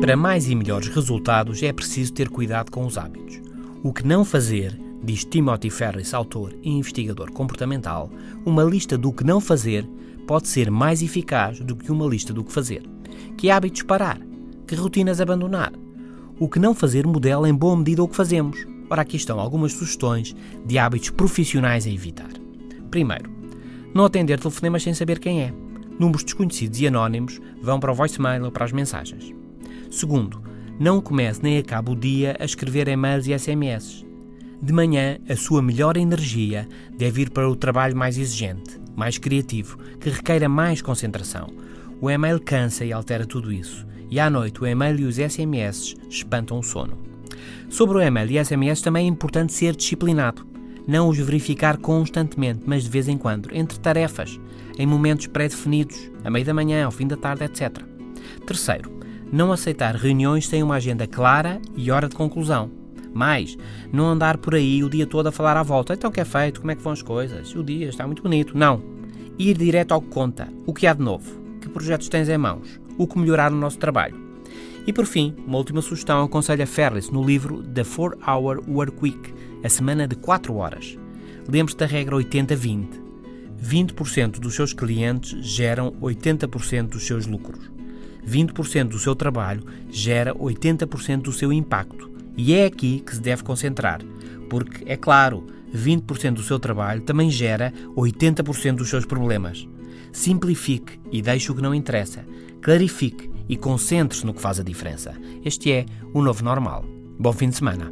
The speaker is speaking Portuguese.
Para mais e melhores resultados é preciso ter cuidado com os hábitos. O que não fazer, diz Timothy Ferris, autor e investigador comportamental, uma lista do que não fazer pode ser mais eficaz do que uma lista do que fazer. Que hábitos parar? Que rotinas abandonar? O que não fazer modela em boa medida o que fazemos. Ora, aqui estão algumas sugestões de hábitos profissionais a evitar. Primeiro, não atender telefonemas sem saber quem é. Números desconhecidos e anónimos vão para o voicemail ou para as mensagens. Segundo, não comece nem acabe o dia a escrever e-mails e SMS. De manhã, a sua melhor energia deve ir para o trabalho mais exigente, mais criativo, que requeira mais concentração. O e-mail cansa e altera tudo isso. E à noite, o e-mail e os SMS espantam o sono. Sobre o e-mail e SMS também é importante ser disciplinado não os verificar constantemente, mas de vez em quando, entre tarefas, em momentos pré-definidos, a meio da manhã, ao fim da tarde, etc. Terceiro, não aceitar reuniões sem uma agenda clara e hora de conclusão. Mais, não andar por aí o dia todo a falar à volta. Então o que é feito? Como é que vão as coisas? O dia está muito bonito. Não. Ir direto ao que conta. O que há de novo? Que projetos tens em mãos? O que melhorar no nosso trabalho? E por fim, uma última sugestão aconselha Ferris no livro The 4-Hour Work Week, a semana de 4 horas. Lembre-se da regra 80-20. 20%, dos seus clientes geram 80% dos seus lucros. 20% do seu trabalho gera 80% do seu impacto. E é aqui que se deve concentrar, porque, é claro, 20% do seu trabalho também gera 80% dos seus problemas. Simplifique e deixe o que não interessa. Clarifique e concentre-se no que faz a diferença. Este é o novo normal. Bom fim de semana.